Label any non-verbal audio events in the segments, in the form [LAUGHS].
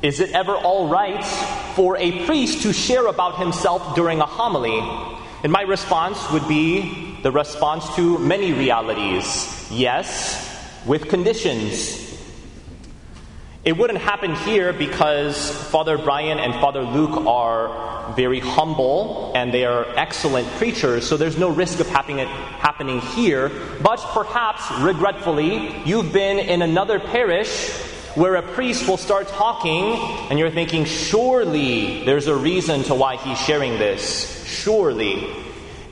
Is it ever all right for a priest to share about himself during a homily? And my response would be the response to many realities yes, with conditions. It wouldn't happen here because Father Brian and Father Luke are very humble and they are excellent preachers, so there's no risk of it happening here. But perhaps, regretfully, you've been in another parish where a priest will start talking and you're thinking, surely there's a reason to why he's sharing this. Surely.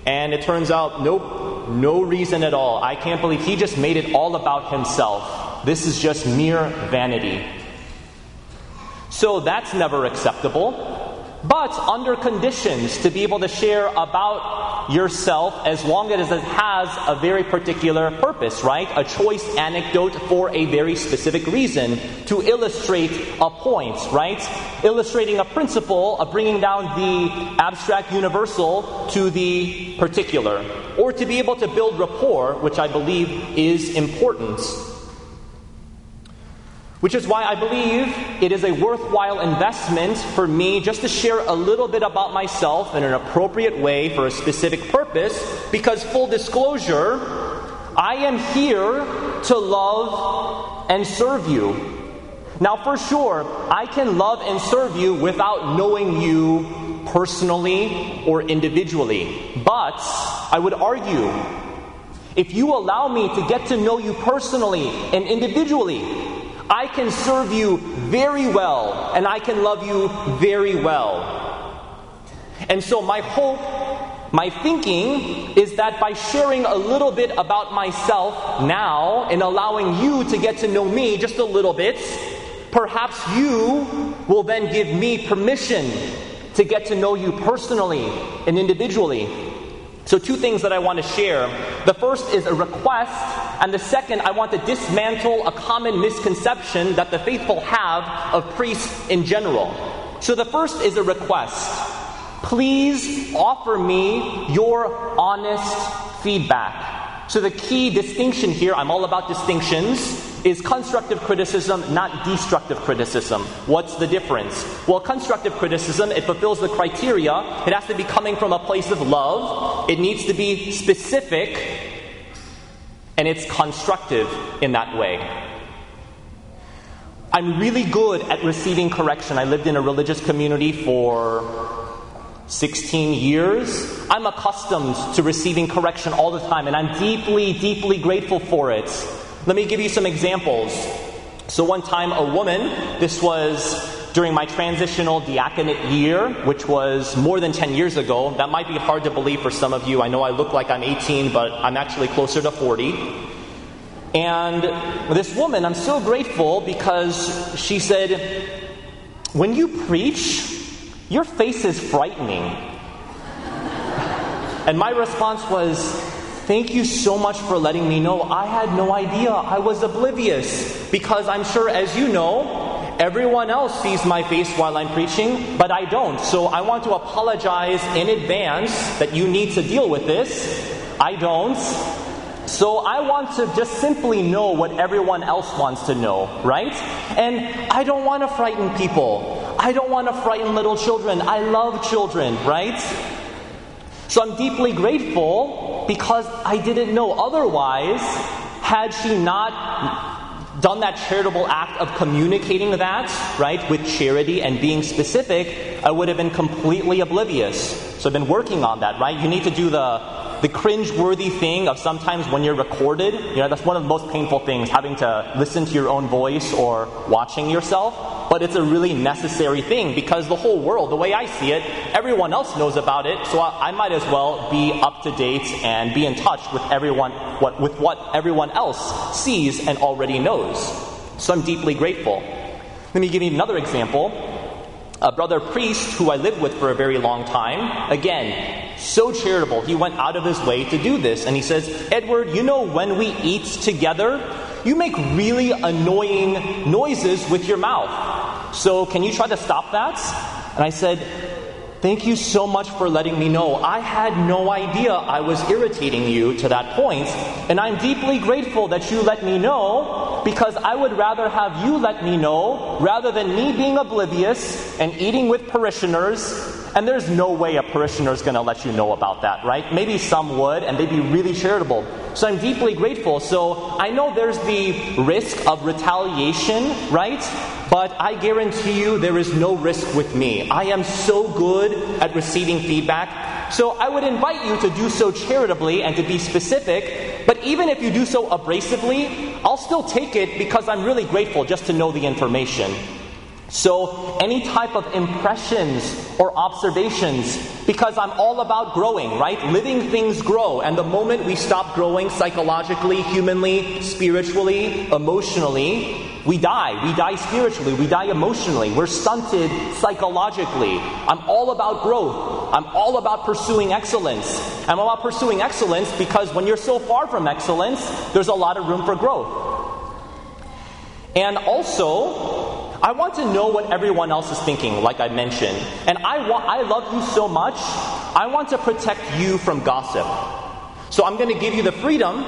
And it turns out, nope, no reason at all. I can't believe he just made it all about himself. This is just mere vanity. So that's never acceptable. But under conditions to be able to share about yourself as long as it has a very particular purpose, right? A choice anecdote for a very specific reason to illustrate a point, right? Illustrating a principle of bringing down the abstract universal to the particular. Or to be able to build rapport, which I believe is important. Which is why I believe it is a worthwhile investment for me just to share a little bit about myself in an appropriate way for a specific purpose, because, full disclosure, I am here to love and serve you. Now, for sure, I can love and serve you without knowing you personally or individually. But I would argue if you allow me to get to know you personally and individually, I can serve you very well and I can love you very well. And so, my hope, my thinking is that by sharing a little bit about myself now and allowing you to get to know me just a little bit, perhaps you will then give me permission to get to know you personally and individually. So, two things that I want to share. The first is a request, and the second, I want to dismantle a common misconception that the faithful have of priests in general. So, the first is a request. Please offer me your honest feedback. So, the key distinction here, I'm all about distinctions is constructive criticism, not destructive criticism. What's the difference? Well, constructive criticism, it fulfills the criteria. It has to be coming from a place of love, it needs to be specific, and it's constructive in that way. I'm really good at receiving correction. I lived in a religious community for 16 years. I'm accustomed to receiving correction all the time, and I'm deeply, deeply grateful for it. Let me give you some examples. So, one time, a woman, this was during my transitional diaconate year, which was more than 10 years ago. That might be hard to believe for some of you. I know I look like I'm 18, but I'm actually closer to 40. And this woman, I'm so grateful because she said, When you preach, your face is frightening. [LAUGHS] And my response was, Thank you so much for letting me know. I had no idea. I was oblivious. Because I'm sure, as you know, everyone else sees my face while I'm preaching, but I don't. So I want to apologize in advance that you need to deal with this. I don't. So I want to just simply know what everyone else wants to know, right? And I don't want to frighten people. I don't want to frighten little children. I love children, right? So I'm deeply grateful because I didn't know. Otherwise, had she not done that charitable act of communicating that, right, with charity and being specific, I would have been completely oblivious. So I've been working on that, right? You need to do the the cringe-worthy thing of sometimes when you're recorded, you know, that's one of the most painful things, having to listen to your own voice or watching yourself. But it's a really necessary thing because the whole world, the way I see it, everyone else knows about it, so I, I might as well be up to date and be in touch with everyone, what, with what everyone else sees and already knows. So I'm deeply grateful. Let me give you another example. A brother priest who I lived with for a very long time, again, so charitable. He went out of his way to do this. And he says, Edward, you know, when we eat together, you make really annoying noises with your mouth. So can you try to stop that? And I said, Thank you so much for letting me know. I had no idea I was irritating you to that point, and I'm deeply grateful that you let me know because I would rather have you let me know rather than me being oblivious and eating with parishioners. And there's no way a parishioner is going to let you know about that, right? Maybe some would, and they'd be really charitable. So I'm deeply grateful. So I know there's the risk of retaliation, right? But I guarantee you there is no risk with me. I am so good at receiving feedback. So I would invite you to do so charitably and to be specific. But even if you do so abrasively, I'll still take it because I'm really grateful just to know the information. So, any type of impressions or observations, because I'm all about growing, right? Living things grow. And the moment we stop growing psychologically, humanly, spiritually, emotionally, we die. We die spiritually. We die emotionally. We're stunted psychologically. I'm all about growth. I'm all about pursuing excellence. I'm all about pursuing excellence because when you're so far from excellence, there's a lot of room for growth. And also, I want to know what everyone else is thinking, like I mentioned. And I, wa- I love you so much, I want to protect you from gossip. So I'm going to give you the freedom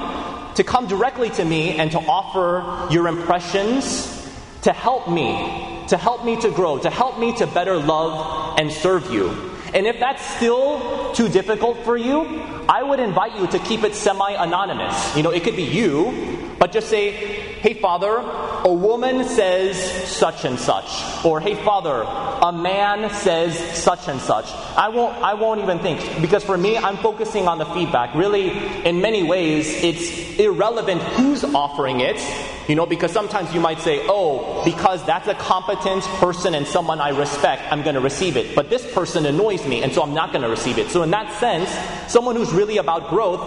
to come directly to me and to offer your impressions to help me, to help me to grow, to help me to better love and serve you. And if that's still too difficult for you, I would invite you to keep it semi anonymous. You know, it could be you, but just say, hey, Father, a woman says such and such. Or, hey, Father, a man says such and such. I won't, I won't even think. Because for me, I'm focusing on the feedback. Really, in many ways, it's irrelevant who's offering it. You know, because sometimes you might say, oh, because that's a competent person and someone I respect, I'm going to receive it. But this person annoys me, and so I'm not going to receive it. So, in that sense, someone who's really about growth,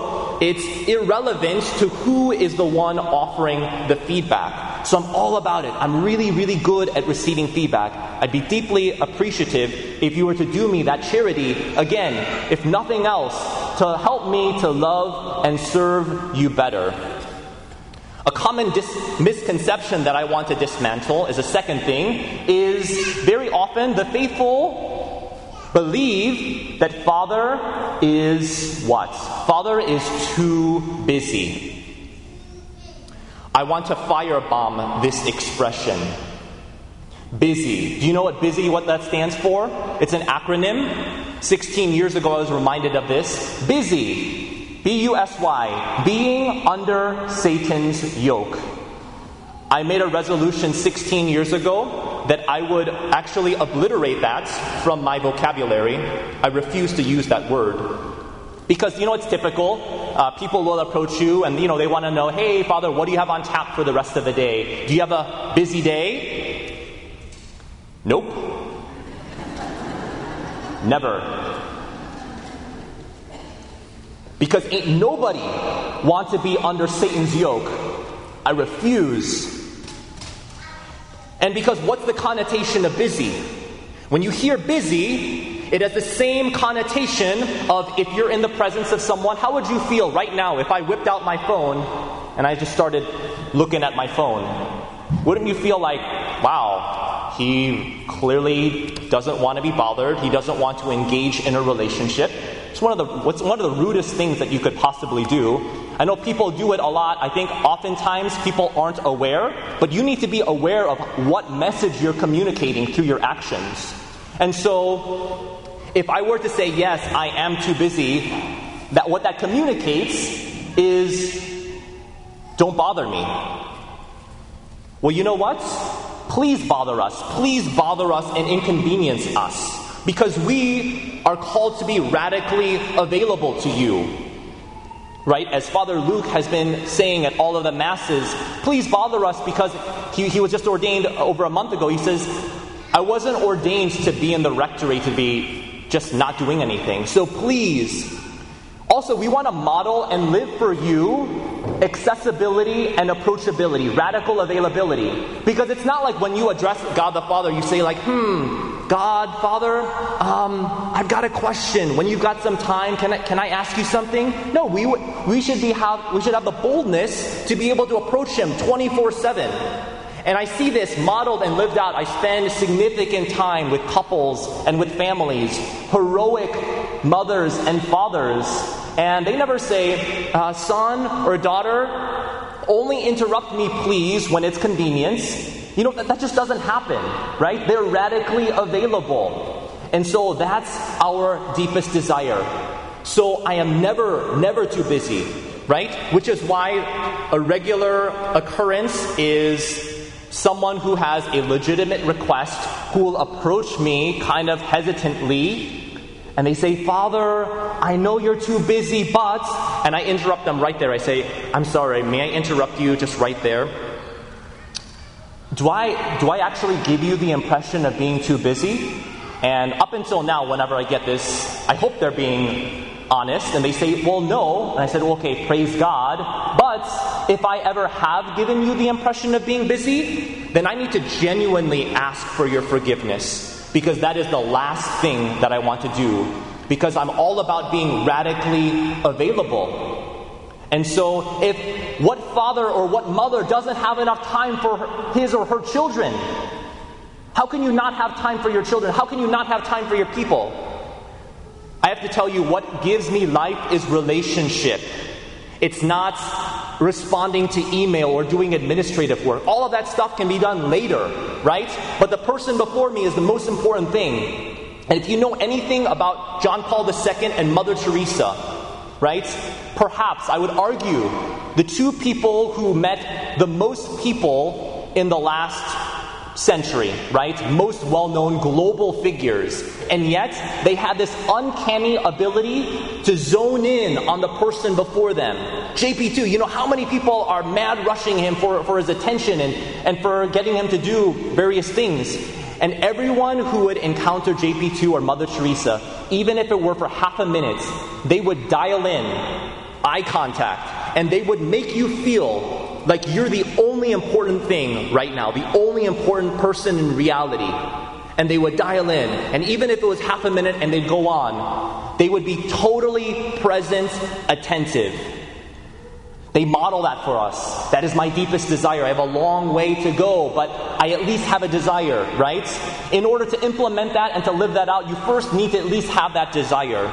it's irrelevant to who is the one offering the feedback. So, I'm all about it. I'm really, really good at receiving feedback. I'd be deeply appreciative if you were to do me that charity, again, if nothing else, to help me to love and serve you better. A common dis- misconception that I want to dismantle is a second thing is very often the faithful believe that Father is what? Father is too busy. I want to firebomb this expression. Busy. Do you know what busy what that stands for? It's an acronym. 16 years ago I was reminded of this. Busy B U S Y, being under Satan's yoke. I made a resolution 16 years ago that I would actually obliterate that from my vocabulary. I refuse to use that word. Because you know it's typical. Uh, people will approach you and you know they want to know, hey Father, what do you have on tap for the rest of the day? Do you have a busy day? Nope. Never. Because ain't nobody want to be under Satan's yoke. I refuse. And because what's the connotation of busy? When you hear busy, it has the same connotation of if you're in the presence of someone, how would you feel right now if I whipped out my phone and I just started looking at my phone? Wouldn't you feel like, wow, he clearly doesn't want to be bothered, he doesn't want to engage in a relationship? It's one of the what's one of the rudest things that you could possibly do. I know people do it a lot. I think oftentimes people aren't aware, but you need to be aware of what message you're communicating through your actions. And so if I were to say yes, I am too busy, that what that communicates is don't bother me. Well, you know what? Please bother us. Please bother us and inconvenience us because we are called to be radically available to you. Right? As Father Luke has been saying at all of the masses, please bother us because he, he was just ordained over a month ago. He says, I wasn't ordained to be in the rectory to be just not doing anything. So please, also, we want to model and live for you accessibility and approachability, radical availability. Because it's not like when you address God the Father, you say, like, hmm, God, Father, um, I've got a question. When you've got some time, can I, can I ask you something? No, we, we, should be have, we should have the boldness to be able to approach Him 24 7. And I see this modeled and lived out. I spend significant time with couples and with families, heroic mothers and fathers. And they never say, uh, son or daughter, only interrupt me, please, when it's convenient. You know, that, that just doesn't happen, right? They're radically available. And so that's our deepest desire. So I am never, never too busy, right? Which is why a regular occurrence is someone who has a legitimate request who will approach me kind of hesitantly and they say, Father, I know you're too busy, but, and I interrupt them right there. I say, I'm sorry, may I interrupt you just right there? Do I, do I actually give you the impression of being too busy? And up until now, whenever I get this, I hope they're being honest. And they say, Well, no. And I said, well, Okay, praise God. But if I ever have given you the impression of being busy, then I need to genuinely ask for your forgiveness because that is the last thing that I want to do, because I'm all about being radically available. And so, if what father or what mother doesn't have enough time for his or her children, how can you not have time for your children? How can you not have time for your people? I have to tell you, what gives me life is relationship. It's not responding to email or doing administrative work. All of that stuff can be done later, right? But the person before me is the most important thing. And if you know anything about John Paul II and Mother Teresa, right? Perhaps I would argue the two people who met the most people in the last century, right? Most well known global figures. And yet, they had this uncanny ability to zone in on the person before them. JP2, you know, how many people are mad rushing him for, for his attention and, and for getting him to do various things? And everyone who would encounter JP2 or Mother Teresa, even if it were for half a minute, they would dial in eye contact and they would make you feel like you're the only important thing right now, the only important person in reality. And they would dial in. And even if it was half a minute and they'd go on, they would be totally present, attentive. They model that for us. That is my deepest desire. I have a long way to go, but I at least have a desire, right? In order to implement that and to live that out, you first need to at least have that desire.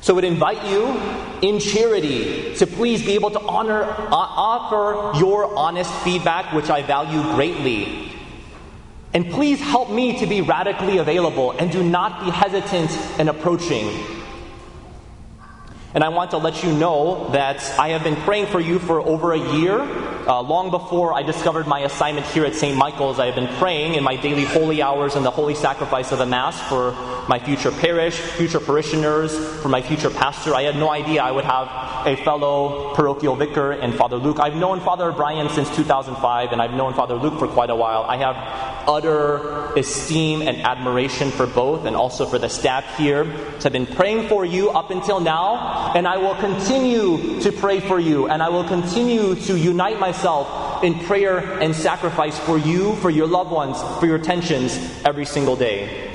So would invite you in charity to please be able to honor, uh, offer your honest feedback, which I value greatly. And please help me to be radically available and do not be hesitant in approaching. And I want to let you know that I have been praying for you for over a year. Uh, long before I discovered my assignment here at St. Michael's, I have been praying in my daily holy hours and the holy sacrifice of the Mass for my future parish, future parishioners, for my future pastor. I had no idea I would have a fellow parochial vicar and Father Luke. I've known Father Brian since 2005, and I've known Father Luke for quite a while. I have utter esteem and admiration for both, and also for the staff here. I've been praying for you up until now, and I will continue to pray for you, and I will continue to unite myself in prayer and sacrifice for you, for your loved ones, for your tensions every single day.